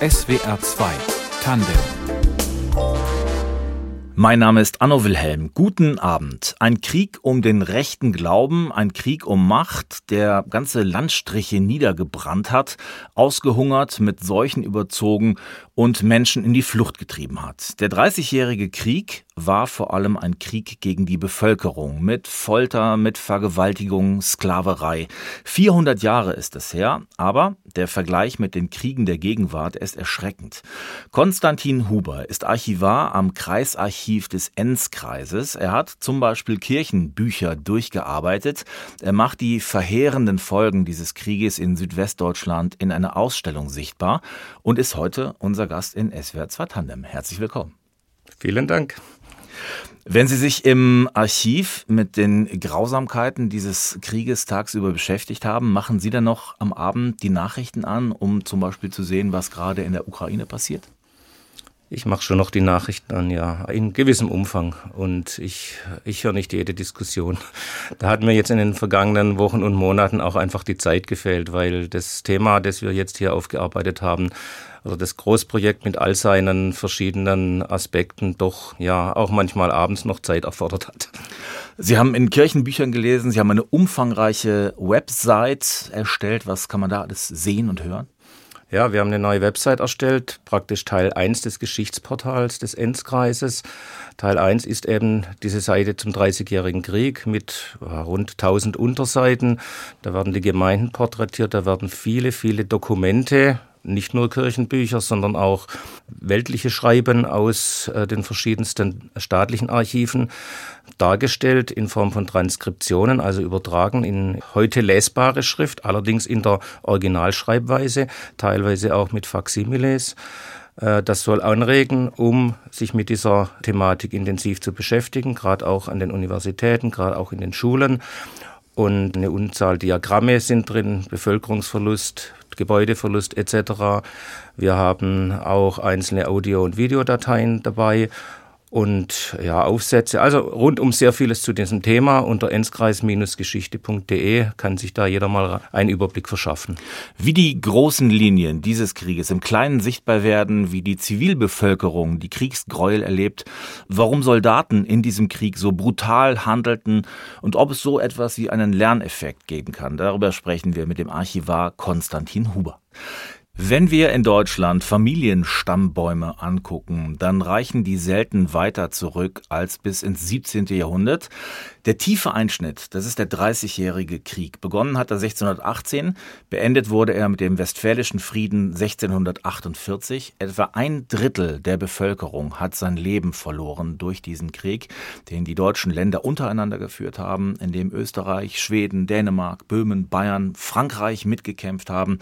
SWR 2 Tandem mein Name ist Anno Wilhelm. Guten Abend. Ein Krieg um den rechten Glauben, ein Krieg um Macht, der ganze Landstriche niedergebrannt hat, ausgehungert, mit Seuchen überzogen und Menschen in die Flucht getrieben hat. Der Dreißigjährige Krieg war vor allem ein Krieg gegen die Bevölkerung mit Folter, mit Vergewaltigung, Sklaverei. 400 Jahre ist es her, aber der Vergleich mit den Kriegen der Gegenwart ist erschreckend. Konstantin Huber ist Archivar am Kreisarchiv des Enzkreises. Er hat zum Beispiel Kirchenbücher durchgearbeitet. Er macht die verheerenden Folgen dieses Krieges in Südwestdeutschland in einer Ausstellung sichtbar und ist heute unser Gast in SWR 2 Tandem. Herzlich willkommen. Vielen Dank. Wenn Sie sich im Archiv mit den Grausamkeiten dieses Krieges tagsüber beschäftigt haben, machen Sie dann noch am Abend die Nachrichten an, um zum Beispiel zu sehen, was gerade in der Ukraine passiert? Ich mache schon noch die Nachrichten an, ja, in gewissem Umfang. Und ich, ich höre nicht jede Diskussion. Da hat mir jetzt in den vergangenen Wochen und Monaten auch einfach die Zeit gefehlt, weil das Thema, das wir jetzt hier aufgearbeitet haben, also das Großprojekt mit all seinen verschiedenen Aspekten doch ja auch manchmal abends noch Zeit erfordert hat. Sie haben in Kirchenbüchern gelesen, Sie haben eine umfangreiche Website erstellt. Was kann man da alles sehen und hören? Ja, wir haben eine neue Website erstellt, praktisch Teil 1 des Geschichtsportals des Enzkreises. Teil 1 ist eben diese Seite zum Dreißigjährigen Krieg mit rund 1000 Unterseiten. Da werden die Gemeinden porträtiert, da werden viele, viele Dokumente nicht nur Kirchenbücher, sondern auch weltliche Schreiben aus äh, den verschiedensten staatlichen Archiven dargestellt in Form von Transkriptionen, also übertragen in heute lesbare Schrift, allerdings in der Originalschreibweise, teilweise auch mit Faximiles. Äh, das soll anregen, um sich mit dieser Thematik intensiv zu beschäftigen, gerade auch an den Universitäten, gerade auch in den Schulen. Und eine Unzahl Diagramme sind drin, Bevölkerungsverlust, Gebäudeverlust etc. Wir haben auch einzelne Audio- und Videodateien dabei und ja, Aufsätze. Also rundum sehr vieles zu diesem Thema. Unter enzkreis-geschichte.de kann sich da jeder mal einen Überblick verschaffen. Wie die großen Linien dieses Krieges im Kleinen sichtbar werden, wie die Zivilbevölkerung die Kriegsgräuel erlebt, warum Soldaten in diesem Krieg so brutal handelten und ob es so etwas wie einen Lerneffekt geben kann. Darüber sprechen wir mit dem Archivar Konstantin Huber. Wenn wir in Deutschland Familienstammbäume angucken, dann reichen die selten weiter zurück als bis ins 17. Jahrhundert. Der tiefe Einschnitt, das ist der Dreißigjährige Krieg. Begonnen hat er 1618, beendet wurde er mit dem Westfälischen Frieden 1648. Etwa ein Drittel der Bevölkerung hat sein Leben verloren durch diesen Krieg, den die deutschen Länder untereinander geführt haben, in dem Österreich, Schweden, Dänemark, Böhmen, Bayern, Frankreich mitgekämpft haben.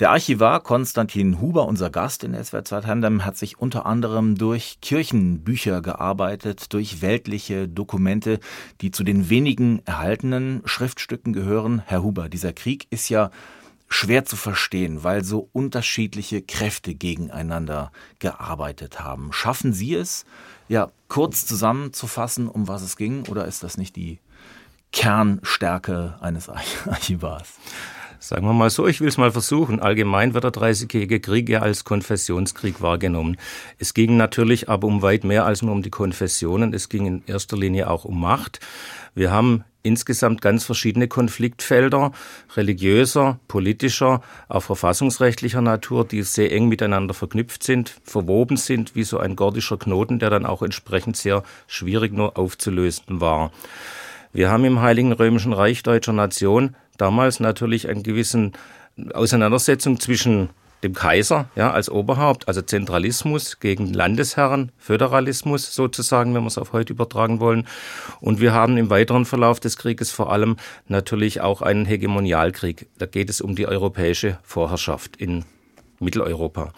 Der Archivar Konstantin Huber, unser Gast in SWR 2 Tandem, hat sich unter anderem durch Kirchenbücher gearbeitet, durch weltliche Dokumente, die zu den wenigen erhaltenen Schriftstücken gehören. Herr Huber, dieser Krieg ist ja schwer zu verstehen, weil so unterschiedliche Kräfte gegeneinander gearbeitet haben. Schaffen Sie es, ja, kurz zusammenzufassen, um was es ging, oder ist das nicht die Kernstärke eines Archivars? Sagen wir mal so, ich will es mal versuchen. Allgemein wird der Dreißigjährige Krieg ja als Konfessionskrieg wahrgenommen. Es ging natürlich aber um weit mehr als nur um die Konfessionen. Es ging in erster Linie auch um Macht. Wir haben insgesamt ganz verschiedene Konfliktfelder, religiöser, politischer, auch verfassungsrechtlicher Natur, die sehr eng miteinander verknüpft sind, verwoben sind, wie so ein gordischer Knoten, der dann auch entsprechend sehr schwierig nur aufzulösen war. Wir haben im Heiligen Römischen Reich deutscher Nation damals natürlich eine gewissen Auseinandersetzung zwischen dem Kaiser ja, als Oberhaupt, also Zentralismus gegen Landesherren, Föderalismus sozusagen, wenn wir es auf heute übertragen wollen. Und wir haben im weiteren Verlauf des Krieges vor allem natürlich auch einen Hegemonialkrieg. Da geht es um die europäische Vorherrschaft in Mitteleuropa.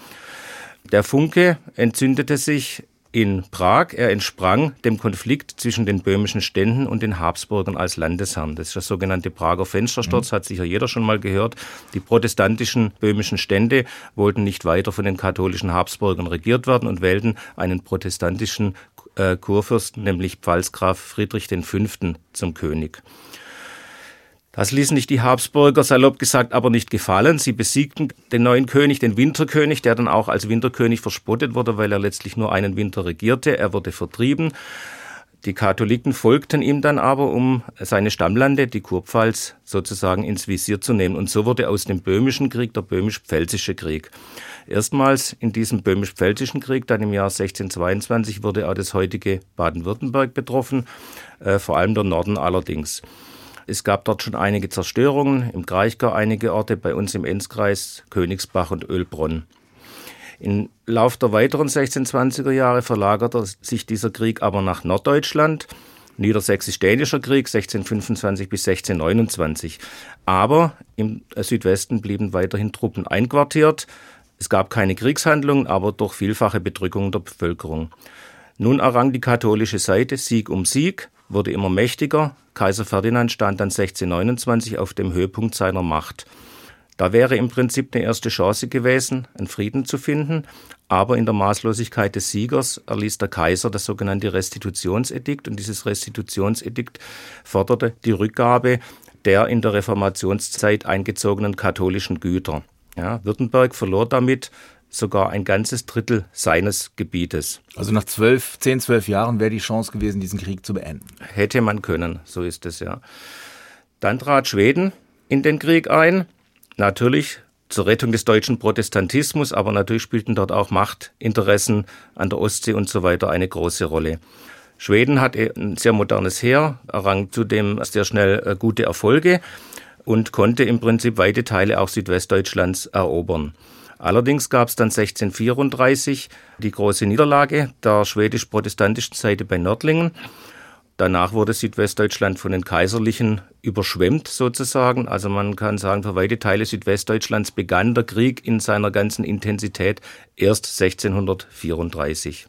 Der Funke entzündete sich in Prag. Er entsprang dem Konflikt zwischen den böhmischen Ständen und den Habsburgern als Landesherren. Das ist der sogenannte Prager Fenstersturz, mhm. hat sicher jeder schon mal gehört. Die protestantischen böhmischen Stände wollten nicht weiter von den katholischen Habsburgern regiert werden und wählten einen protestantischen äh, Kurfürsten, nämlich Pfalzgraf Friedrich V. zum König. Das ließen sich die Habsburger salopp gesagt aber nicht gefallen. Sie besiegten den neuen König, den Winterkönig, der dann auch als Winterkönig verspottet wurde, weil er letztlich nur einen Winter regierte. Er wurde vertrieben. Die Katholiken folgten ihm dann aber, um seine Stammlande, die Kurpfalz, sozusagen ins Visier zu nehmen. Und so wurde aus dem Böhmischen Krieg der Böhmisch-Pfälzische Krieg. Erstmals in diesem Böhmisch-Pfälzischen Krieg, dann im Jahr 1622, wurde auch das heutige Baden-Württemberg betroffen, äh, vor allem der Norden allerdings. Es gab dort schon einige Zerstörungen, im Kraichgau einige Orte, bei uns im Enzkreis Königsbach und Ölbronn. Im Lauf der weiteren 1620er Jahre verlagerte sich dieser Krieg aber nach Norddeutschland. Niedersächsisch-Dänischer Krieg 1625 bis 1629. Aber im Südwesten blieben weiterhin Truppen einquartiert. Es gab keine Kriegshandlungen, aber durch vielfache Bedrückung der Bevölkerung. Nun errang die katholische Seite Sieg um Sieg wurde immer mächtiger. Kaiser Ferdinand stand dann 1629 auf dem Höhepunkt seiner Macht. Da wäre im Prinzip eine erste Chance gewesen, einen Frieden zu finden. Aber in der Maßlosigkeit des Siegers erließ der Kaiser das sogenannte Restitutionsedikt. Und dieses Restitutionsedikt forderte die Rückgabe der in der Reformationszeit eingezogenen katholischen Güter. Ja, Württemberg verlor damit sogar ein ganzes Drittel seines Gebietes. Also nach zwölf, zehn, zwölf Jahren wäre die Chance gewesen, diesen Krieg zu beenden. Hätte man können, so ist es ja. Dann trat Schweden in den Krieg ein. Natürlich zur Rettung des deutschen Protestantismus, aber natürlich spielten dort auch Machtinteressen an der Ostsee und so weiter eine große Rolle. Schweden hatte ein sehr modernes Heer, errang zudem sehr schnell äh, gute Erfolge und konnte im Prinzip weite Teile auch Südwestdeutschlands erobern. Allerdings gab es dann 1634 die große Niederlage der schwedisch-protestantischen Seite bei Nördlingen. Danach wurde Südwestdeutschland von den Kaiserlichen überschwemmt sozusagen. Also man kann sagen, für weite Teile Südwestdeutschlands begann der Krieg in seiner ganzen Intensität erst 1634.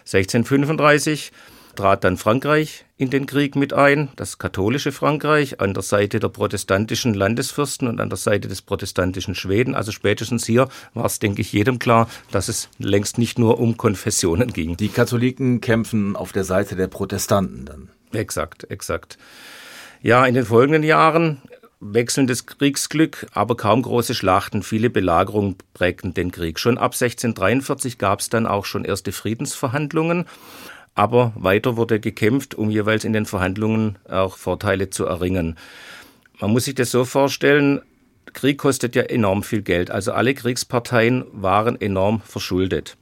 1635 trat dann Frankreich in den Krieg mit ein, das katholische Frankreich, an der Seite der protestantischen Landesfürsten und an der Seite des protestantischen Schweden. Also spätestens hier war es, denke ich, jedem klar, dass es längst nicht nur um Konfessionen ging. Die Katholiken kämpfen auf der Seite der Protestanten dann. Exakt, exakt. Ja, in den folgenden Jahren wechselndes Kriegsglück, aber kaum große Schlachten, viele Belagerungen prägten den Krieg. Schon ab 1643 gab es dann auch schon erste Friedensverhandlungen. Aber weiter wurde gekämpft, um jeweils in den Verhandlungen auch Vorteile zu erringen. Man muss sich das so vorstellen, Krieg kostet ja enorm viel Geld. Also alle Kriegsparteien waren enorm verschuldet.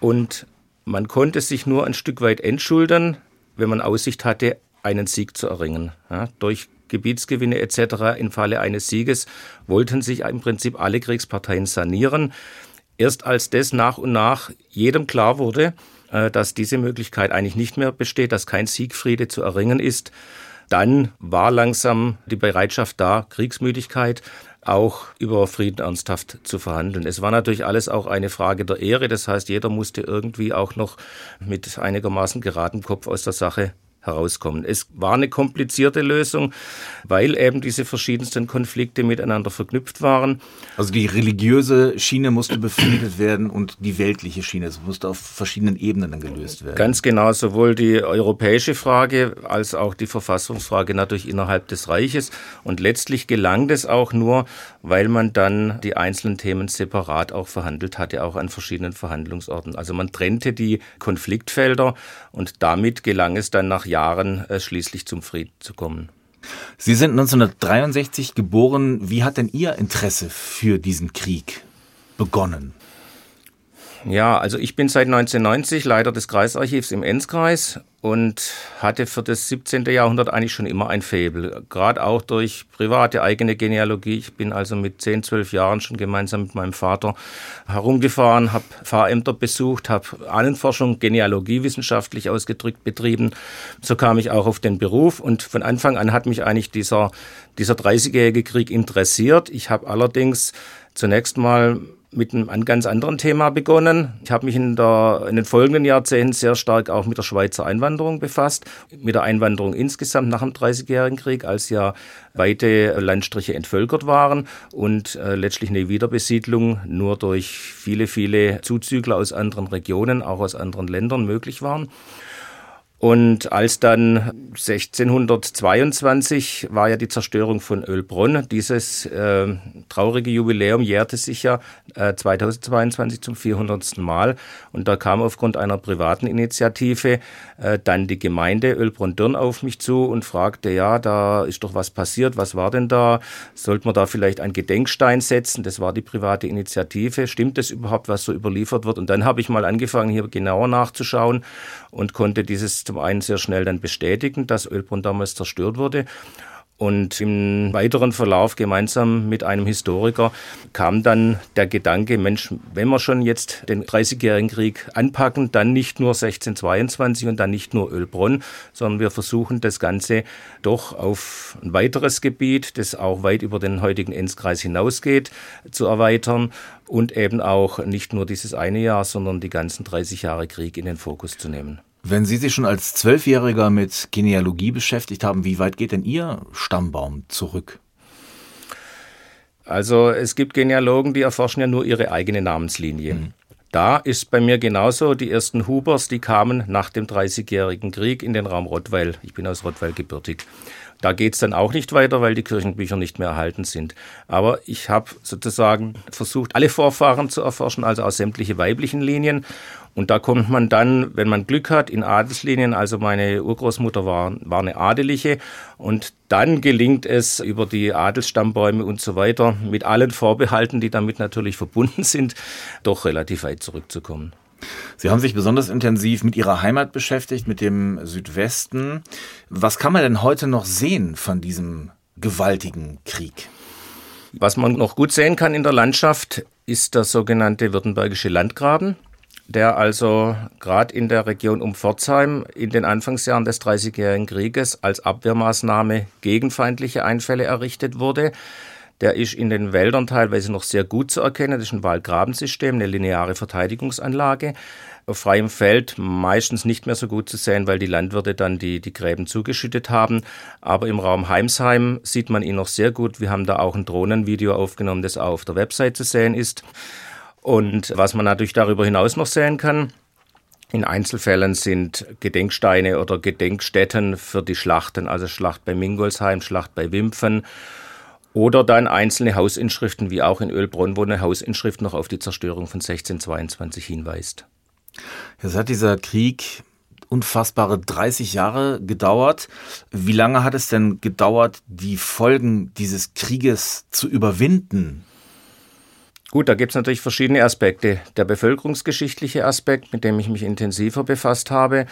Und man konnte sich nur ein Stück weit entschulden, wenn man Aussicht hatte, einen Sieg zu erringen. Ja, durch Gebietsgewinne etc. im Falle eines Sieges wollten sich im Prinzip alle Kriegsparteien sanieren. Erst als das nach und nach jedem klar wurde, dass diese Möglichkeit eigentlich nicht mehr besteht, dass kein Siegfriede zu erringen ist. Dann war langsam die Bereitschaft da, Kriegsmüdigkeit auch über Frieden ernsthaft zu verhandeln. Es war natürlich alles auch eine Frage der Ehre. Das heißt, jeder musste irgendwie auch noch mit einigermaßen geraden Kopf aus der Sache herauskommen. Es war eine komplizierte Lösung, weil eben diese verschiedensten Konflikte miteinander verknüpft waren. Also die religiöse Schiene musste befriedet werden und die weltliche Schiene. Es musste auf verschiedenen Ebenen dann gelöst werden. Ganz genau, sowohl die europäische Frage als auch die Verfassungsfrage natürlich innerhalb des Reiches. Und letztlich gelang das auch nur, weil man dann die einzelnen Themen separat auch verhandelt hatte, auch an verschiedenen Verhandlungsorten. Also man trennte die Konfliktfelder und damit gelang es dann nach Jahren äh, schließlich zum Frieden zu kommen. Sie sind 1963 geboren. Wie hat denn Ihr Interesse für diesen Krieg begonnen? Ja, also ich bin seit 1990 Leiter des Kreisarchivs im Enzkreis und hatte für das 17. Jahrhundert eigentlich schon immer ein Faible, gerade auch durch private eigene Genealogie. Ich bin also mit 10, 12 Jahren schon gemeinsam mit meinem Vater herumgefahren, habe Pfarrämter besucht, habe Ahnenforschung, Genealogie wissenschaftlich ausgedrückt betrieben. So kam ich auch auf den Beruf und von Anfang an hat mich eigentlich dieser, dieser 30-jährige Krieg interessiert. Ich habe allerdings zunächst mal mit einem ganz anderen Thema begonnen. Ich habe mich in, der, in den folgenden Jahrzehnten sehr stark auch mit der Schweizer Einwanderung befasst, mit der Einwanderung insgesamt nach dem Dreißigjährigen Krieg, als ja weite Landstriche entvölkert waren und äh, letztlich eine Wiederbesiedlung nur durch viele, viele Zuzügler aus anderen Regionen, auch aus anderen Ländern möglich waren. Und als dann 1622 war ja die Zerstörung von Ölbronn, dieses äh, traurige Jubiläum jährte sich ja äh, 2022 zum 400. Mal. Und da kam aufgrund einer privaten Initiative äh, dann die Gemeinde Ölbronn-Dürn auf mich zu und fragte, ja, da ist doch was passiert, was war denn da? Sollte man da vielleicht einen Gedenkstein setzen? Das war die private Initiative. Stimmt das überhaupt, was so überliefert wird? Und dann habe ich mal angefangen, hier genauer nachzuschauen und konnte dieses zum einen sehr schnell dann bestätigen, dass Ölbrunn damals zerstört wurde. Und im weiteren Verlauf gemeinsam mit einem Historiker kam dann der Gedanke, Mensch, wenn wir schon jetzt den 30-jährigen Krieg anpacken, dann nicht nur 1622 und dann nicht nur Ölbronn, sondern wir versuchen das Ganze doch auf ein weiteres Gebiet, das auch weit über den heutigen Enzkreis hinausgeht, zu erweitern und eben auch nicht nur dieses eine Jahr, sondern die ganzen 30 Jahre Krieg in den Fokus zu nehmen. Wenn Sie sich schon als Zwölfjähriger mit Genealogie beschäftigt haben, wie weit geht denn Ihr Stammbaum zurück? Also es gibt Genealogen, die erforschen ja nur ihre eigene Namenslinie. Mhm. Da ist bei mir genauso, die ersten Hubers, die kamen nach dem Dreißigjährigen Krieg in den Raum Rottweil. Ich bin aus Rottweil gebürtig. Da geht es dann auch nicht weiter, weil die Kirchenbücher nicht mehr erhalten sind. Aber ich habe sozusagen versucht, alle Vorfahren zu erforschen, also auch sämtliche weiblichen Linien. Und da kommt man dann, wenn man Glück hat, in Adelslinien. Also meine Urgroßmutter war, war eine Adeliche. Und dann gelingt es über die Adelsstammbäume und so weiter, mit allen Vorbehalten, die damit natürlich verbunden sind, doch relativ weit zurückzukommen. Sie haben sich besonders intensiv mit Ihrer Heimat beschäftigt, mit dem Südwesten. Was kann man denn heute noch sehen von diesem gewaltigen Krieg? Was man noch gut sehen kann in der Landschaft, ist der sogenannte Württembergische Landgraben der also gerade in der Region um Pforzheim in den Anfangsjahren des Dreißigjährigen Krieges als Abwehrmaßnahme gegen feindliche Einfälle errichtet wurde. Der ist in den Wäldern teilweise noch sehr gut zu erkennen. Das ist ein Waldgrabensystem, eine lineare Verteidigungsanlage. Auf freiem Feld meistens nicht mehr so gut zu sehen, weil die Landwirte dann die, die Gräben zugeschüttet haben. Aber im Raum Heimsheim sieht man ihn noch sehr gut. Wir haben da auch ein Drohnenvideo aufgenommen, das auch auf der Website zu sehen ist. Und was man natürlich darüber hinaus noch sehen kann, in Einzelfällen sind Gedenksteine oder Gedenkstätten für die Schlachten, also Schlacht bei Mingolsheim, Schlacht bei Wimpfen oder dann einzelne Hausinschriften, wie auch in Ölbronn, wo eine Hausinschrift noch auf die Zerstörung von 1622 hinweist. Jetzt hat dieser Krieg unfassbare 30 Jahre gedauert. Wie lange hat es denn gedauert, die Folgen dieses Krieges zu überwinden? Gut, da gibt es natürlich verschiedene Aspekte. Der bevölkerungsgeschichtliche Aspekt, mit dem ich mich intensiver befasst habe,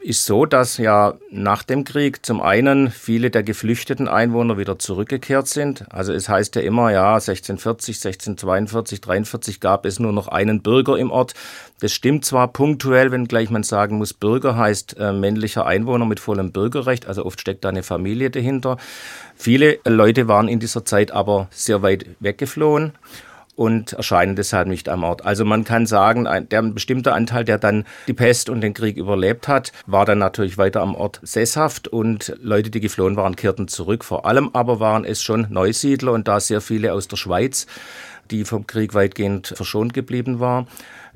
ist so, dass ja nach dem Krieg zum einen viele der geflüchteten Einwohner wieder zurückgekehrt sind. Also es heißt ja immer, ja, 1640, 1642, 43 gab es nur noch einen Bürger im Ort. Das stimmt zwar punktuell, wenngleich man sagen muss, Bürger heißt äh, männlicher Einwohner mit vollem Bürgerrecht, also oft steckt da eine Familie dahinter. Viele Leute waren in dieser Zeit aber sehr weit weggeflohen und erscheinen deshalb nicht am Ort. Also man kann sagen, ein, der ein bestimmter Anteil, der dann die Pest und den Krieg überlebt hat, war dann natürlich weiter am Ort sesshaft und Leute, die geflohen waren, kehrten zurück. Vor allem aber waren es schon Neusiedler und da sehr viele aus der Schweiz, die vom Krieg weitgehend verschont geblieben waren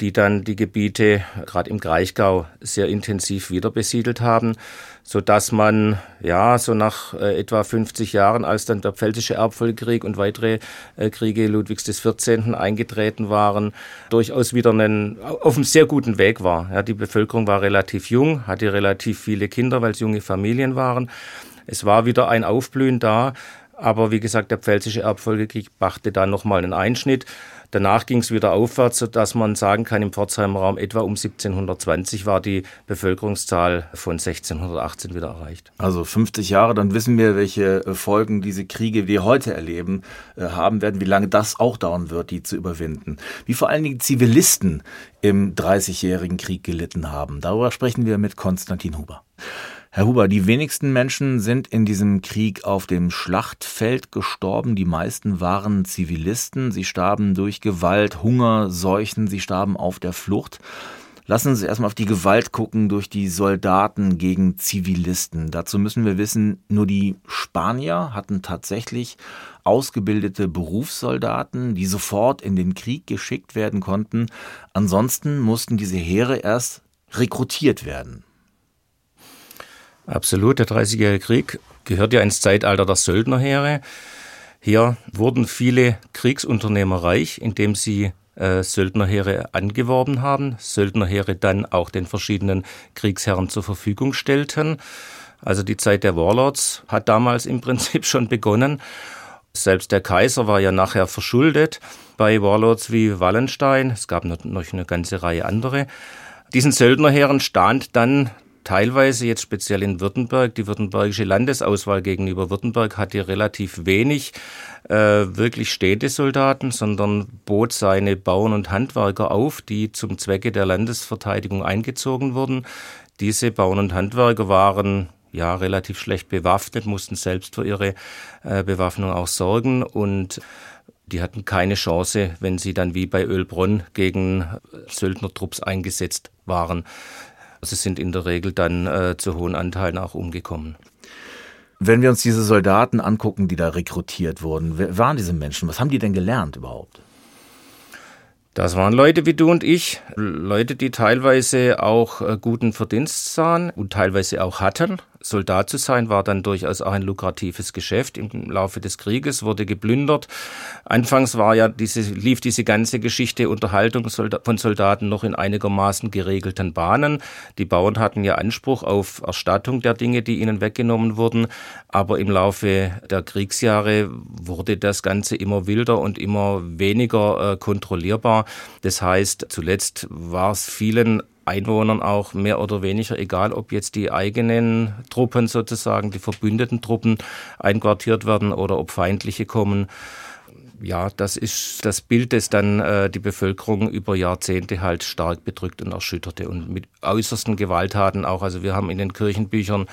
die dann die Gebiete gerade im Kraichgau sehr intensiv wieder besiedelt haben, so dass man ja so nach äh, etwa 50 Jahren, als dann der Pfälzische Erbfolgekrieg und weitere äh, Kriege Ludwigs XIV. eingetreten waren, durchaus wieder einen, auf einem sehr guten Weg war. Ja, die Bevölkerung war relativ jung, hatte relativ viele Kinder, weil es junge Familien waren. Es war wieder ein Aufblühen da. Aber wie gesagt, der Pfälzische Erbfolgekrieg brachte dann nochmal einen Einschnitt. Danach ging es wieder aufwärts, sodass man sagen kann, im Pforzheimer Raum etwa um 1720 war die Bevölkerungszahl von 1618 wieder erreicht. Also 50 Jahre, dann wissen wir, welche äh, Folgen diese Kriege, wir heute erleben, äh, haben werden, wie lange das auch dauern wird, die zu überwinden. Wie vor allen Dingen Zivilisten im Dreißigjährigen Krieg gelitten haben. Darüber sprechen wir mit Konstantin Huber. Herr Huber, die wenigsten Menschen sind in diesem Krieg auf dem Schlachtfeld gestorben. Die meisten waren Zivilisten. Sie starben durch Gewalt, Hunger, Seuchen. Sie starben auf der Flucht. Lassen Sie uns erstmal auf die Gewalt gucken durch die Soldaten gegen Zivilisten. Dazu müssen wir wissen, nur die Spanier hatten tatsächlich ausgebildete Berufssoldaten, die sofort in den Krieg geschickt werden konnten. Ansonsten mussten diese Heere erst rekrutiert werden. Absolut, der Dreißigjährige Krieg gehört ja ins Zeitalter der Söldnerheere. Hier wurden viele Kriegsunternehmer reich, indem sie äh, Söldnerheere angeworben haben, Söldnerheere dann auch den verschiedenen Kriegsherren zur Verfügung stellten. Also die Zeit der Warlords hat damals im Prinzip schon begonnen. Selbst der Kaiser war ja nachher verschuldet bei Warlords wie Wallenstein. Es gab noch eine ganze Reihe andere. Diesen Söldnerheeren stand dann teilweise jetzt speziell in Württemberg. Die württembergische Landesauswahl gegenüber Württemberg hatte relativ wenig äh, wirklich Städtesoldaten, sondern bot seine Bauern und Handwerker auf, die zum Zwecke der Landesverteidigung eingezogen wurden. Diese Bauern und Handwerker waren ja relativ schlecht bewaffnet, mussten selbst für ihre äh, Bewaffnung auch sorgen und die hatten keine Chance, wenn sie dann wie bei Ölbronn gegen Söldnertrupps eingesetzt waren. Sie sind in der Regel dann äh, zu hohen Anteilen auch umgekommen. Wenn wir uns diese Soldaten angucken, die da rekrutiert wurden, wer waren diese Menschen? Was haben die denn gelernt überhaupt? Das waren Leute wie du und ich, Leute, die teilweise auch äh, guten Verdienst sahen und teilweise auch hatten. Soldat zu sein war dann durchaus auch ein lukratives Geschäft. Im Laufe des Krieges wurde geplündert. Anfangs war ja diese, lief diese ganze Geschichte Unterhaltung von Soldaten noch in einigermaßen geregelten Bahnen. Die Bauern hatten ja Anspruch auf Erstattung der Dinge, die ihnen weggenommen wurden. Aber im Laufe der Kriegsjahre wurde das Ganze immer wilder und immer weniger äh, kontrollierbar. Das heißt, zuletzt war es vielen Einwohnern auch mehr oder weniger egal, ob jetzt die eigenen Truppen sozusagen, die verbündeten Truppen einquartiert werden oder ob feindliche kommen. Ja, das ist das Bild, das dann äh, die Bevölkerung über Jahrzehnte halt stark bedrückt und erschütterte und mit äußersten Gewalttaten auch. Also wir haben in den Kirchenbüchern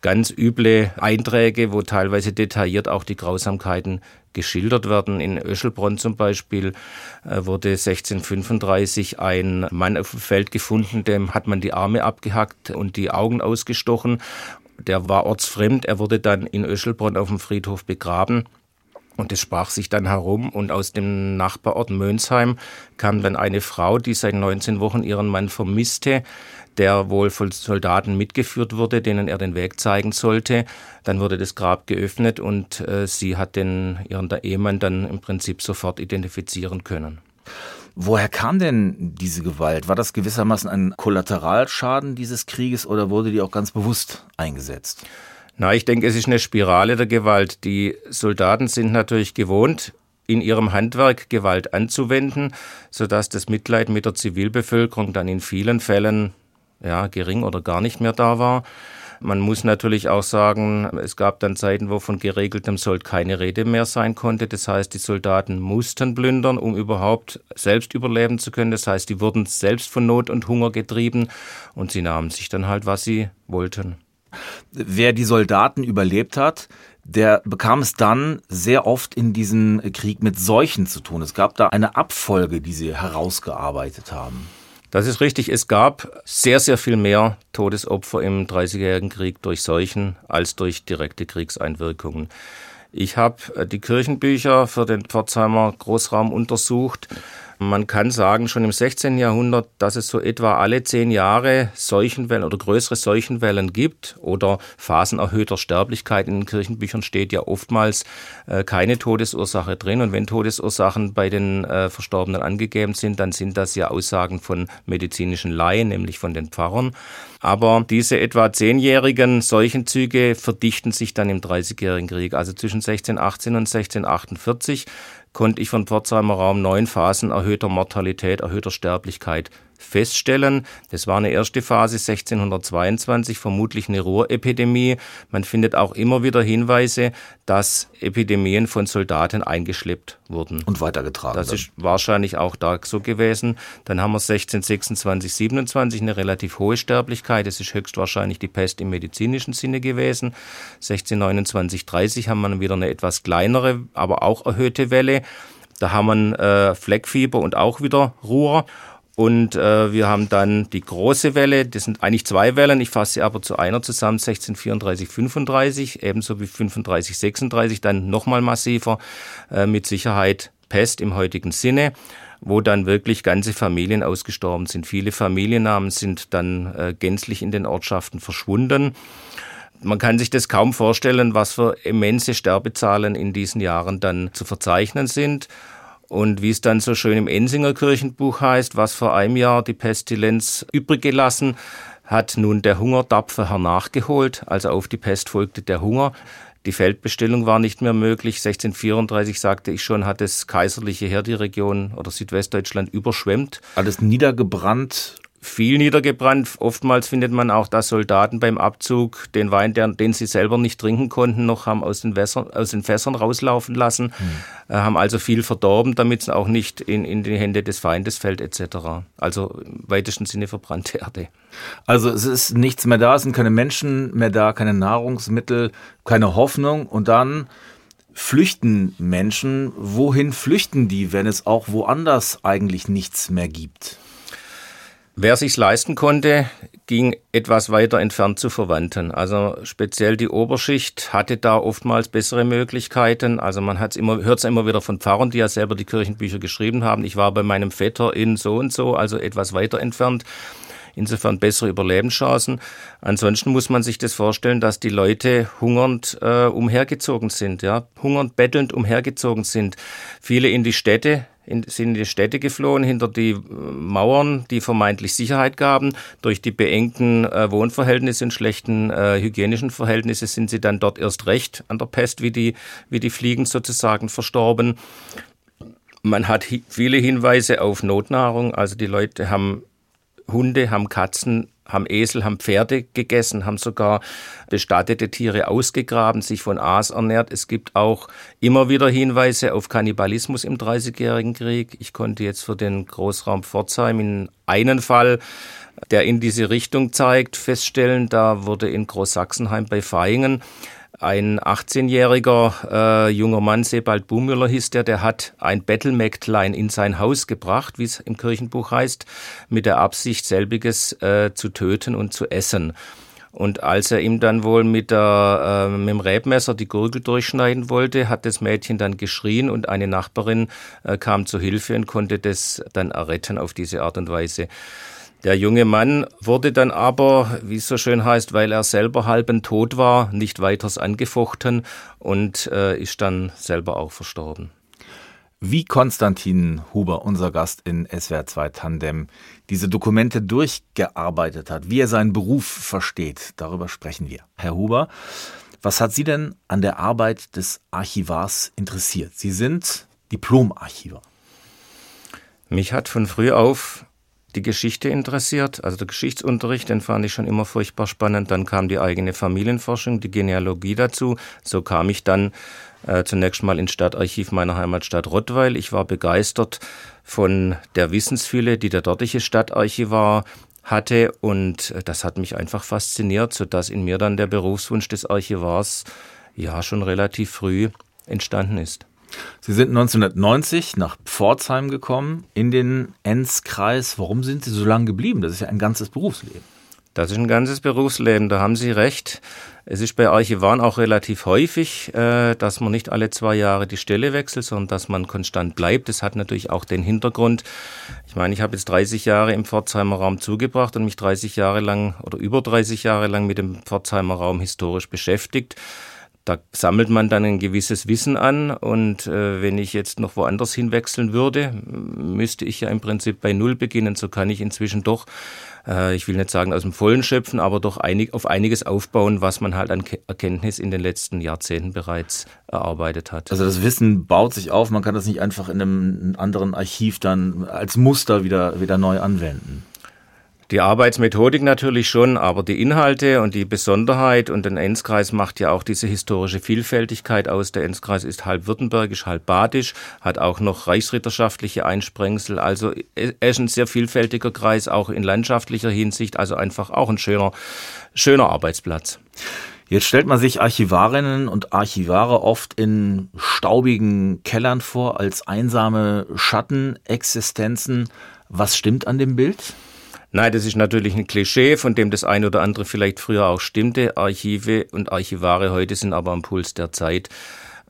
ganz üble Einträge, wo teilweise detailliert auch die Grausamkeiten geschildert werden. In Öschelbronn zum Beispiel äh, wurde 1635 ein Mann auf dem Feld gefunden, dem hat man die Arme abgehackt und die Augen ausgestochen. Der war ortsfremd, er wurde dann in Öschelbronn auf dem Friedhof begraben. Und es sprach sich dann herum und aus dem Nachbarort Mönsheim kam dann eine Frau, die seit 19 Wochen ihren Mann vermisste, der wohl von Soldaten mitgeführt wurde, denen er den Weg zeigen sollte. Dann wurde das Grab geöffnet und äh, sie hat den, ihren Ehemann dann im Prinzip sofort identifizieren können. Woher kam denn diese Gewalt? War das gewissermaßen ein Kollateralschaden dieses Krieges oder wurde die auch ganz bewusst eingesetzt? Na, ich denke, es ist eine Spirale der Gewalt. Die Soldaten sind natürlich gewohnt, in ihrem Handwerk Gewalt anzuwenden, sodass das Mitleid mit der Zivilbevölkerung dann in vielen Fällen ja, gering oder gar nicht mehr da war. Man muss natürlich auch sagen, es gab dann Zeiten, wo von geregeltem Sold keine Rede mehr sein konnte. Das heißt, die Soldaten mussten plündern, um überhaupt selbst überleben zu können. Das heißt, die wurden selbst von Not und Hunger getrieben und sie nahmen sich dann halt, was sie wollten. Wer die Soldaten überlebt hat, der bekam es dann sehr oft in diesem Krieg mit Seuchen zu tun. Es gab da eine Abfolge, die sie herausgearbeitet haben. Das ist richtig. Es gab sehr, sehr viel mehr Todesopfer im Dreißigjährigen Krieg durch Seuchen als durch direkte Kriegseinwirkungen. Ich habe äh, die Kirchenbücher für den Pforzheimer Großraum untersucht man kann sagen, schon im 16. Jahrhundert, dass es so etwa alle zehn Jahre Seuchenwellen oder größere Seuchenwellen gibt oder Phasen erhöhter Sterblichkeit. In den Kirchenbüchern steht ja oftmals äh, keine Todesursache drin. Und wenn Todesursachen bei den äh, Verstorbenen angegeben sind, dann sind das ja Aussagen von medizinischen Laien, nämlich von den Pfarrern. Aber diese etwa zehnjährigen Seuchenzüge verdichten sich dann im Dreißigjährigen Krieg. Also zwischen 1618 und 1648 konnte ich von Pforzheimer Raum neun Phasen erhöhter Mortalität, erhöhter Sterblichkeit feststellen. Das war eine erste Phase 1622, vermutlich eine Ruhrepidemie. Man findet auch immer wieder Hinweise, dass Epidemien von Soldaten eingeschleppt wurden. Und weitergetragen. Das ist wahrscheinlich auch da so gewesen. Dann haben wir 1626, 27 eine relativ hohe Sterblichkeit. Das ist höchstwahrscheinlich die Pest im medizinischen Sinne gewesen. 1629, 30 haben wir wieder eine etwas kleinere, aber auch erhöhte Welle. Da haben wir äh, Fleckfieber und auch wieder Ruhr. Und äh, wir haben dann die große Welle, das sind eigentlich zwei Wellen, ich fasse sie aber zu einer zusammen, 1634, 35, ebenso wie 35, 36, dann nochmal massiver, äh, mit Sicherheit Pest im heutigen Sinne. wo dann wirklich ganze Familien ausgestorben sind. Viele Familiennamen sind dann äh, gänzlich in den Ortschaften verschwunden. Man kann sich das kaum vorstellen, was für immense Sterbezahlen in diesen Jahren dann zu verzeichnen sind. Und wie es dann so schön im Ensinger Kirchenbuch heißt, was vor einem Jahr die Pestilenz übrig gelassen, hat nun der Hunger tapfer hernachgeholt. Also auf die Pest folgte der Hunger. Die Feldbestellung war nicht mehr möglich. 1634, sagte ich schon, hat das kaiserliche Heer die Region oder Südwestdeutschland überschwemmt. Alles niedergebrannt viel niedergebrannt. Oftmals findet man auch, dass Soldaten beim Abzug den Wein, den, den sie selber nicht trinken konnten, noch haben aus den, Wässern, aus den Fässern rauslaufen lassen, hm. äh, haben also viel verdorben, damit es auch nicht in, in die Hände des Feindes fällt etc. Also im weitesten Sinne verbrannte Erde. Also es ist nichts mehr da, es sind keine Menschen mehr da, keine Nahrungsmittel, keine Hoffnung und dann flüchten Menschen. Wohin flüchten die, wenn es auch woanders eigentlich nichts mehr gibt? Wer sich's leisten konnte, ging etwas weiter entfernt zu Verwandten. Also speziell die Oberschicht hatte da oftmals bessere Möglichkeiten. Also man hat's immer, hört es immer wieder von Pfarrern, die ja selber die Kirchenbücher geschrieben haben. Ich war bei meinem Vetter in so und so, also etwas weiter entfernt. Insofern bessere Überlebenschancen. Ansonsten muss man sich das vorstellen, dass die Leute hungernd äh, umhergezogen sind, ja, hungernd, bettelnd umhergezogen sind. Viele in die Städte, in, sind in die Städte geflohen, hinter die äh, Mauern, die vermeintlich Sicherheit gaben. Durch die beengten äh, Wohnverhältnisse und schlechten äh, hygienischen Verhältnisse sind sie dann dort erst recht an der Pest wie die, wie die Fliegen sozusagen verstorben. Man hat hi viele Hinweise auf Notnahrung, also die Leute haben Hunde, haben Katzen, haben Esel, haben Pferde gegessen, haben sogar bestattete Tiere ausgegraben, sich von Aas ernährt. Es gibt auch immer wieder Hinweise auf Kannibalismus im Dreißigjährigen Krieg. Ich konnte jetzt für den Großraum Pforzheim in einen Fall der in diese Richtung zeigt, feststellen, da wurde in Großsachsenheim bei Vaihingen ein 18-jähriger äh, junger Mann, Sebald Bumüller hieß der, der hat ein Bettelmägdlein in sein Haus gebracht, wie es im Kirchenbuch heißt, mit der Absicht, selbiges äh, zu töten und zu essen. Und als er ihm dann wohl mit, der, äh, mit dem Rebmesser die Gurgel durchschneiden wollte, hat das Mädchen dann geschrien und eine Nachbarin äh, kam zu Hilfe und konnte das dann erretten auf diese Art und Weise. Der junge Mann wurde dann aber, wie es so schön heißt, weil er selber halben tot war, nicht weiters angefochten und äh, ist dann selber auch verstorben. Wie Konstantin Huber, unser Gast in SWR 2 Tandem, diese Dokumente durchgearbeitet hat, wie er seinen Beruf versteht, darüber sprechen wir. Herr Huber, was hat Sie denn an der Arbeit des Archivars interessiert? Sie sind Diplomarchivar. Mich hat von früh auf die Geschichte interessiert. Also der Geschichtsunterricht, den fand ich schon immer furchtbar spannend. Dann kam die eigene Familienforschung, die Genealogie dazu. So kam ich dann äh, zunächst mal ins Stadtarchiv meiner Heimatstadt Rottweil. Ich war begeistert von der Wissensfülle, die der dortige Stadtarchivar hatte und das hat mich einfach fasziniert, sodass in mir dann der Berufswunsch des Archivars ja schon relativ früh entstanden ist. Sie sind 1990 nach Pforzheim gekommen, in den Enzkreis. Warum sind Sie so lange geblieben? Das ist ja ein ganzes Berufsleben. Das ist ein ganzes Berufsleben, da haben Sie recht. Es ist bei Archivaren auch relativ häufig, äh, dass man nicht alle zwei Jahre die Stelle wechselt, sondern dass man konstant bleibt. Das hat natürlich auch den Hintergrund. Ich meine, ich habe jetzt 30 Jahre im Pforzheimer Raum zugebracht und mich 30 Jahre lang oder über 30 Jahre lang mit dem Pforzheimer Raum historisch beschäftigt. Da sammelt man dann ein gewisses Wissen an und äh, wenn ich jetzt noch woanders hinwechseln würde, müsste ich ja im Prinzip bei Null beginnen. So kann ich inzwischen doch, äh, ich will nicht sagen aus dem Vollen schöpfen, aber doch einig, auf einiges aufbauen, was man halt an Erkenntnis in den letzten Jahrzehnten bereits erarbeitet hat. Also das Wissen baut sich auf, man kann das nicht einfach in einem anderen Archiv dann als Muster wieder, wieder neu anwenden. Die Arbeitsmethodik natürlich schon, aber die Inhalte und die Besonderheit und den Enzkreis macht ja auch diese historische Vielfältigkeit aus. Der Enzkreis ist halb württembergisch, halb badisch, hat auch noch reichsritterschaftliche Einsprengsel. Also er ist ein sehr vielfältiger Kreis, auch in landschaftlicher Hinsicht. Also einfach auch ein schöner, schöner Arbeitsplatz. Jetzt stellt man sich Archivarinnen und Archivare oft in staubigen Kellern vor, als einsame Schattenexistenzen. Was stimmt an dem Bild? Nein, das ist natürlich ein Klischee, von dem das ein oder andere vielleicht früher auch stimmte. Archive und Archivare heute sind aber am Puls der Zeit.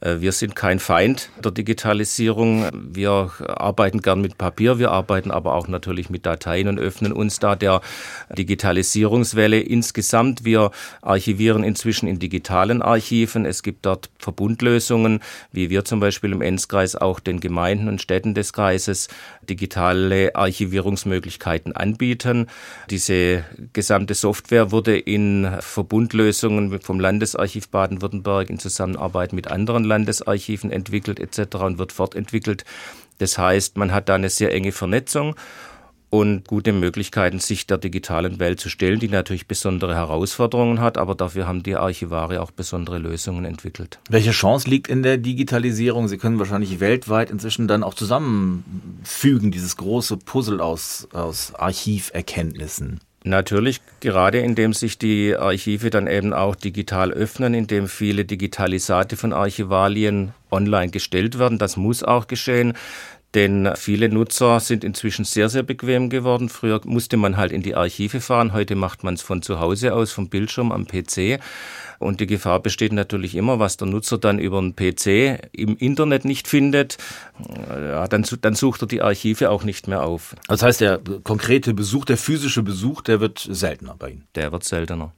Äh, wir sind kein Feind der Digitalisierung. Wir arbeiten gern mit Papier, wir arbeiten aber auch natürlich mit Dateien und öffnen uns da der Digitalisierungswelle insgesamt. Wir archivieren inzwischen in digitalen Archiven. Es gibt dort Verbundlösungen, wie wir zum Beispiel im Enzkreis auch den Gemeinden und Städten des Kreises digitale Archivierungsmöglichkeiten anbieten. Diese gesamte Software wurde in Verbundlösungen vom Landesarchiv Baden-Württemberg in Zusammenarbeit mit anderen Landesarchiven entwickelt etc. und wird fortentwickelt. Das heißt, man hat da eine sehr enge Vernetzung und gute Möglichkeiten, sich der digitalen Welt zu stellen, die natürlich besondere Herausforderungen hat, aber dafür haben die Archivare auch besondere Lösungen entwickelt. Welche Chance liegt in der Digitalisierung? Sie können wahrscheinlich weltweit inzwischen dann auch zusammenfügen, dieses große Puzzle aus, aus Archiverkenntnissen. Natürlich, gerade indem sich die Archive dann eben auch digital öffnen, indem viele Digitalisate von Archivalien online gestellt werden. Das muss auch geschehen. Denn viele Nutzer sind inzwischen sehr, sehr bequem geworden. Früher musste man halt in die Archive fahren, heute macht man es von zu Hause aus, vom Bildschirm am PC. Und die Gefahr besteht natürlich immer, was der Nutzer dann über einen PC im Internet nicht findet, ja, dann, dann sucht er die Archive auch nicht mehr auf. Das heißt, der konkrete Besuch, der physische Besuch, der wird seltener bei Ihnen. Der wird seltener.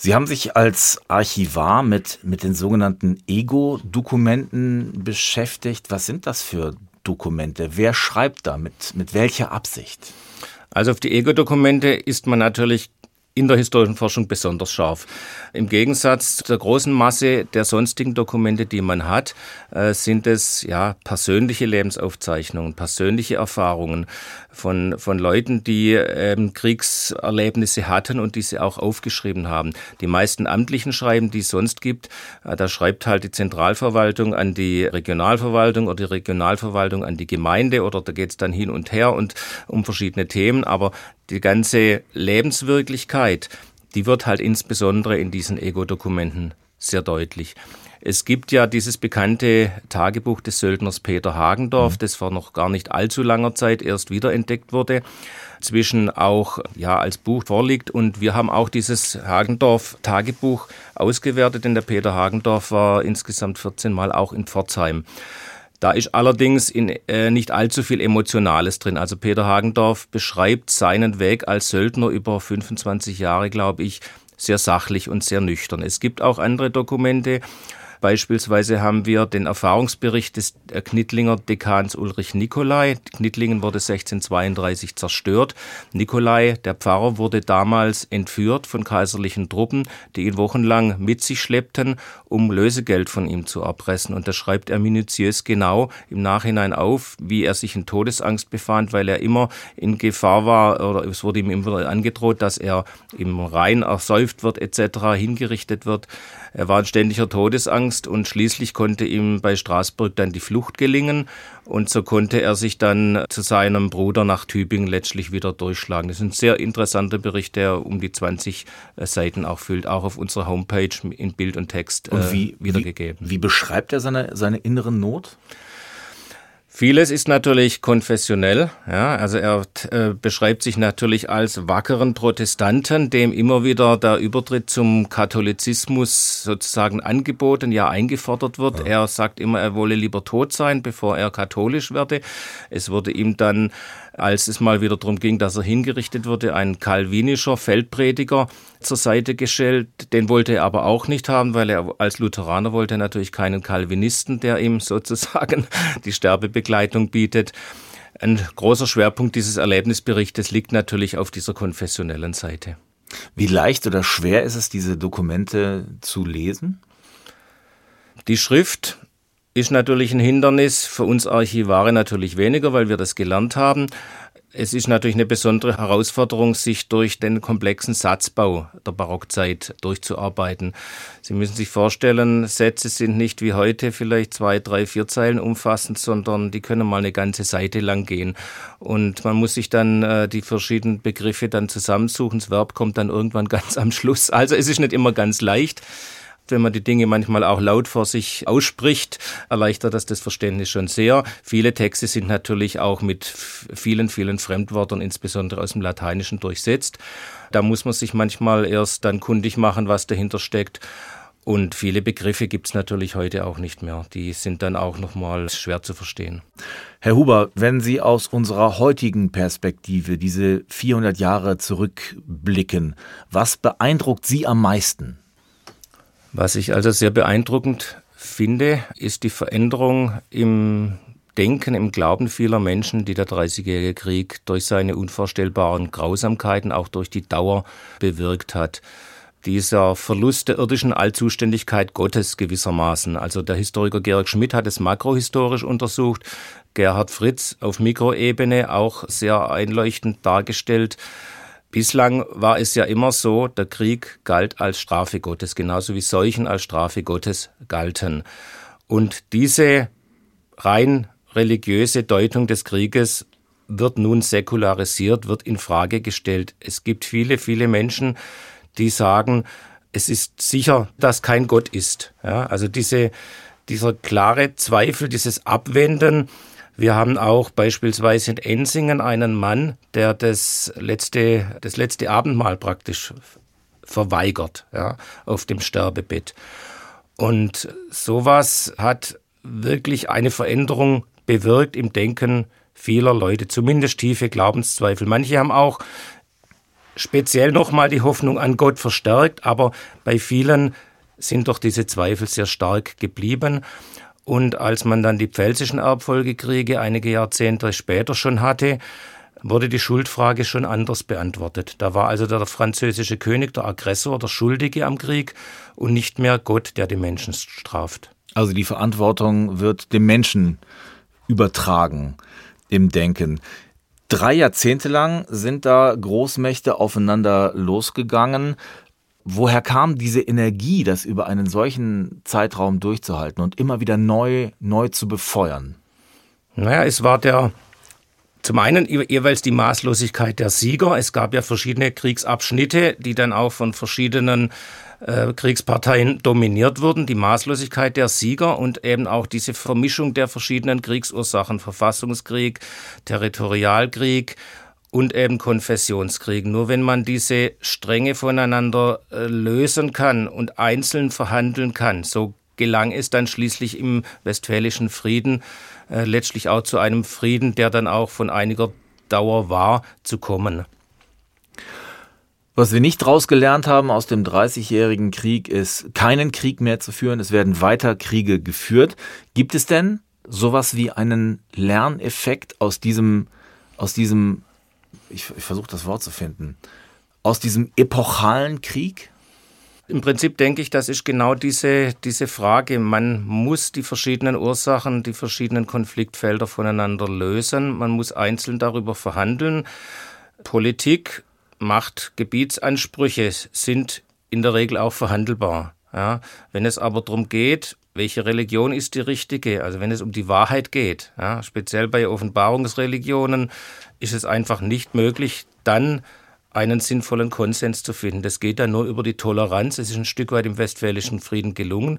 Sie haben sich als Archivar mit, mit den sogenannten Ego-Dokumenten beschäftigt. Was sind das für Dokumente? Wer schreibt da? Mit, mit welcher Absicht? Also auf die Ego-Dokumente ist man natürlich in der historischen Forschung besonders scharf. Im Gegensatz zur großen Masse der sonstigen Dokumente, die man hat, äh, sind es ja persönliche Lebensaufzeichnungen, persönliche Erfahrungen von, von Leuten, die ähm, Kriegserlebnisse hatten und diese auch aufgeschrieben haben. Die meisten amtlichen Schreiben, die es sonst gibt, äh, da schreibt halt die Zentralverwaltung an die Regionalverwaltung oder die Regionalverwaltung an die Gemeinde oder da geht es dann hin und her und um verschiedene Themen. Aber die ganze Lebenswirklichkeit, die wird halt insbesondere in diesen Ego-Dokumenten sehr deutlich. Es gibt ja dieses bekannte Tagebuch des Söldners Peter Hagendorf, mhm. das vor noch gar nicht allzu langer Zeit erst wiederentdeckt wurde, zwischen auch ja als Buch vorliegt und wir haben auch dieses Hagendorf Tagebuch ausgewertet, denn der Peter Hagendorf war insgesamt 14 Mal auch in Pforzheim. Da ist allerdings in, äh, nicht allzu viel Emotionales drin. Also Peter Hagendorf beschreibt seinen Weg als Söldner über 25 Jahre, glaube ich, sehr sachlich und sehr nüchtern. Es gibt auch andere Dokumente, Beispielsweise haben wir den Erfahrungsbericht des äh, Knittlinger Dekans Ulrich Nikolai. Knittlingen wurde 1632 zerstört. Nikolai, der Pfarrer, wurde damals entführt von kaiserlichen Truppen, die ihn wochenlang mit sich schleppten, um Lösegeld von ihm zu erpressen. Und da schreibt er minutiös genau im Nachhinein auf, wie er sich in Todesangst befand, weil er immer in Gefahr war oder es wurde ihm immer angedroht, dass er im Rhein ersäuft wird etc., hingerichtet wird. Er war in ständiger Todesangst und schließlich konnte ihm bei Straßburg dann die Flucht gelingen und so konnte er sich dann zu seinem Bruder nach Tübingen letztlich wieder durchschlagen. Das ist ein sehr interessanter Bericht, der um die 20 äh, Seiten auch füllt, auch auf unserer Homepage in Bild und Text und wie, äh, wiedergegeben. Wie, wie beschreibt er seine, seine inneren Not? Vieles ist natürlich konfessionell. Ja, also er äh, beschreibt sich natürlich als wackeren Protestanten, dem immer wieder der Übertritt zum Katholizismus sozusagen angeboten, ja eingefordert wird. Ja. Er sagt immer, er wolle lieber tot sein, bevor er katholisch werde. Es wurde ihm dann als es mal wieder darum ging, dass er hingerichtet wurde, ein kalvinischer Feldprediger zur Seite gestellt. Den wollte er aber auch nicht haben, weil er als Lutheraner wollte natürlich keinen Calvinisten, der ihm sozusagen die Sterbebegleitung bietet. Ein großer Schwerpunkt dieses Erlebnisberichtes liegt natürlich auf dieser konfessionellen Seite. Wie leicht oder schwer ist es, diese Dokumente zu lesen? Die Schrift ist natürlich ein Hindernis, für uns Archivare natürlich weniger, weil wir das gelernt haben. Es ist natürlich eine besondere Herausforderung, sich durch den komplexen Satzbau der Barockzeit durchzuarbeiten. Sie müssen sich vorstellen, Sätze sind nicht wie heute vielleicht zwei, drei, vier Zeilen umfassend, sondern die können mal eine ganze Seite lang gehen. Und man muss sich dann äh, die verschiedenen Begriffe dann zusammensuchen. Das Verb kommt dann irgendwann ganz am Schluss. Also es ist nicht immer ganz leicht wenn man die Dinge manchmal auch laut vor sich ausspricht, erleichtert das das Verständnis schon sehr. Viele Texte sind natürlich auch mit vielen, vielen Fremdwörtern, insbesondere aus dem Lateinischen, durchsetzt. Da muss man sich manchmal erst dann kundig machen, was dahinter steckt. Und viele Begriffe gibt es natürlich heute auch nicht mehr. Die sind dann auch nochmal schwer zu verstehen. Herr Huber, wenn Sie aus unserer heutigen Perspektive diese 400 Jahre zurückblicken, was beeindruckt Sie am meisten? Was ich also sehr beeindruckend finde, ist die Veränderung im Denken, im Glauben vieler Menschen, die der Dreißigjährige Krieg durch seine unvorstellbaren Grausamkeiten, auch durch die Dauer bewirkt hat dieser Verlust der irdischen Allzuständigkeit Gottes gewissermaßen. Also der Historiker Georg Schmidt hat es makrohistorisch untersucht, Gerhard Fritz auf Mikroebene auch sehr einleuchtend dargestellt. Bislang war es ja immer so, der Krieg galt als Strafe Gottes, genauso wie Seuchen als Strafe Gottes galten. Und diese rein religiöse Deutung des Krieges wird nun säkularisiert, wird in Frage gestellt. Es gibt viele, viele Menschen, die sagen, es ist sicher, dass kein Gott ist. Ja, also diese, dieser klare Zweifel, dieses Abwenden. Wir haben auch beispielsweise in Ensingen einen Mann, der das letzte, das letzte Abendmahl praktisch verweigert, ja, auf dem Sterbebett. Und sowas hat wirklich eine Veränderung bewirkt im Denken vieler Leute, zumindest tiefe Glaubenszweifel. Manche haben auch speziell nochmal die Hoffnung an Gott verstärkt, aber bei vielen sind doch diese Zweifel sehr stark geblieben. Und als man dann die pfälzischen Erbfolgekriege einige Jahrzehnte später schon hatte, wurde die Schuldfrage schon anders beantwortet. Da war also der französische König der Aggressor, der Schuldige am Krieg und nicht mehr Gott, der die Menschen straft. Also die Verantwortung wird dem Menschen übertragen im Denken. Drei Jahrzehnte lang sind da Großmächte aufeinander losgegangen. Woher kam diese Energie, das über einen solchen Zeitraum durchzuhalten und immer wieder neu, neu zu befeuern? Naja, es war der zum einen jeweils die Maßlosigkeit der Sieger. Es gab ja verschiedene Kriegsabschnitte, die dann auch von verschiedenen äh, Kriegsparteien dominiert wurden, die Maßlosigkeit der Sieger und eben auch diese Vermischung der verschiedenen Kriegsursachen, Verfassungskrieg, Territorialkrieg und eben Konfessionskrieg. Nur wenn man diese Stränge voneinander äh, lösen kann und einzeln verhandeln kann, so gelang es dann schließlich im Westfälischen Frieden äh, letztlich auch zu einem Frieden, der dann auch von einiger Dauer war, zu kommen. Was wir nicht rausgelernt haben aus dem Dreißigjährigen Krieg ist, keinen Krieg mehr zu führen. Es werden weiter Kriege geführt. Gibt es denn sowas wie einen Lerneffekt aus diesem, aus diesem, ich, ich versuche das Wort zu finden, aus diesem epochalen Krieg? Im Prinzip denke ich, das ist genau diese, diese Frage. Man muss die verschiedenen Ursachen, die verschiedenen Konfliktfelder voneinander lösen. Man muss einzeln darüber verhandeln. Politik Machtgebietsansprüche sind in der Regel auch verhandelbar. Ja, wenn es aber darum geht, welche Religion ist die richtige, also wenn es um die Wahrheit geht, ja, speziell bei Offenbarungsreligionen, ist es einfach nicht möglich, dann einen sinnvollen Konsens zu finden. Das geht dann nur über die Toleranz. Es ist ein Stück weit im Westfälischen Frieden gelungen,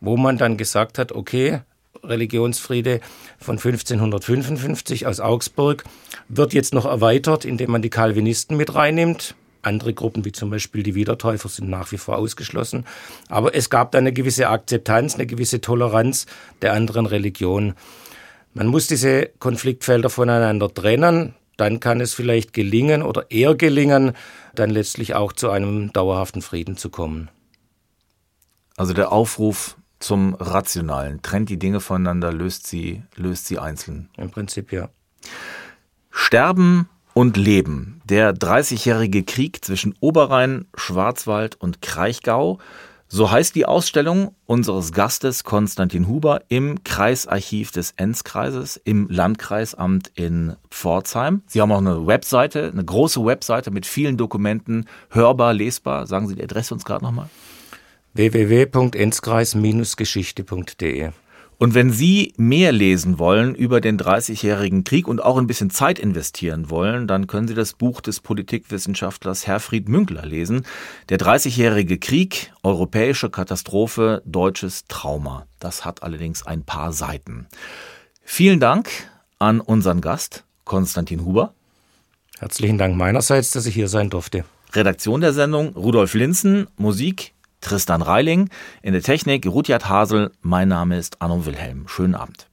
wo man dann gesagt hat, okay, Religionsfriede von 1555 aus Augsburg wird jetzt noch erweitert, indem man die Calvinisten mit reinnimmt. Andere Gruppen, wie zum Beispiel die Wiedertäufer, sind nach wie vor ausgeschlossen. Aber es gab da eine gewisse Akzeptanz, eine gewisse Toleranz der anderen Religionen. Man muss diese Konfliktfelder voneinander trennen. Dann kann es vielleicht gelingen oder eher gelingen, dann letztlich auch zu einem dauerhaften Frieden zu kommen. Also der Aufruf zum Rationalen, trennt die Dinge voneinander, löst sie, löst sie einzeln. Im Prinzip ja. Sterben und Leben. Der Dreißigjährige Krieg zwischen Oberrhein, Schwarzwald und Kraichgau. So heißt die Ausstellung unseres Gastes Konstantin Huber im Kreisarchiv des Enzkreises im Landkreisamt in Pforzheim. Sie haben auch eine Webseite, eine große Webseite mit vielen Dokumenten, hörbar, lesbar. Sagen Sie die Adresse uns gerade nochmal www.enzkreis-geschichte.de. Und wenn Sie mehr lesen wollen über den Dreißigjährigen Krieg und auch ein bisschen Zeit investieren wollen, dann können Sie das Buch des Politikwissenschaftlers Herfried Münkler lesen. Der Dreißigjährige Krieg, europäische Katastrophe, deutsches Trauma. Das hat allerdings ein paar Seiten. Vielen Dank an unseren Gast, Konstantin Huber. Herzlichen Dank meinerseits, dass ich hier sein durfte. Redaktion der Sendung Rudolf Linzen, Musik Tristan Reiling, in der Technik Rudyard Hasel. Mein Name ist Arno Wilhelm. Schönen Abend.